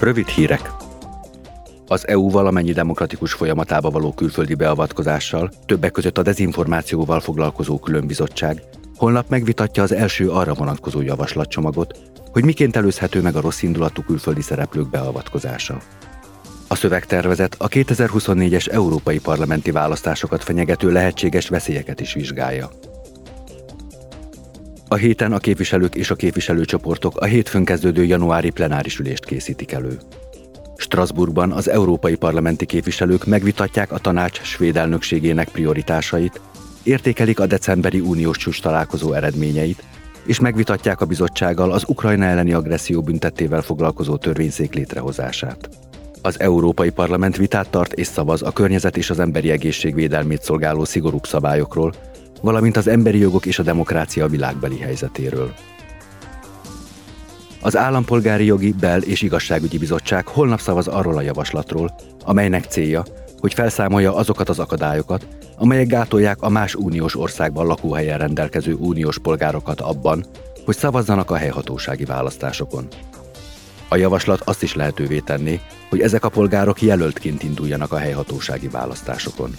Rövid hírek. Az EU valamennyi demokratikus folyamatába való külföldi beavatkozással, többek között a dezinformációval foglalkozó különbizottság, holnap megvitatja az első arra vonatkozó javaslatcsomagot, hogy miként előzhető meg a rossz indulatú külföldi szereplők beavatkozása. A szövegtervezet a 2024-es európai parlamenti választásokat fenyegető lehetséges veszélyeket is vizsgálja. A héten a képviselők és a képviselőcsoportok a hétfőn kezdődő januári plenáris ülést készítik elő. Strasbourgban az európai parlamenti képviselők megvitatják a tanács svéd elnökségének prioritásait, értékelik a decemberi uniós csúcs találkozó eredményeit, és megvitatják a bizottsággal az Ukrajna elleni agresszió büntettével foglalkozó törvényszék létrehozását. Az Európai Parlament vitát tart és szavaz a környezet és az emberi egészség védelmét szolgáló szigorúbb szabályokról, valamint az emberi jogok és a demokrácia világbeli helyzetéről. Az Állampolgári Jogi Bel- és Igazságügyi Bizottság holnap szavaz arról a javaslatról, amelynek célja, hogy felszámolja azokat az akadályokat, amelyek gátolják a más uniós országban lakóhelyen rendelkező uniós polgárokat abban, hogy szavazzanak a helyhatósági választásokon. A javaslat azt is lehetővé tenni, hogy ezek a polgárok jelöltként induljanak a helyhatósági választásokon.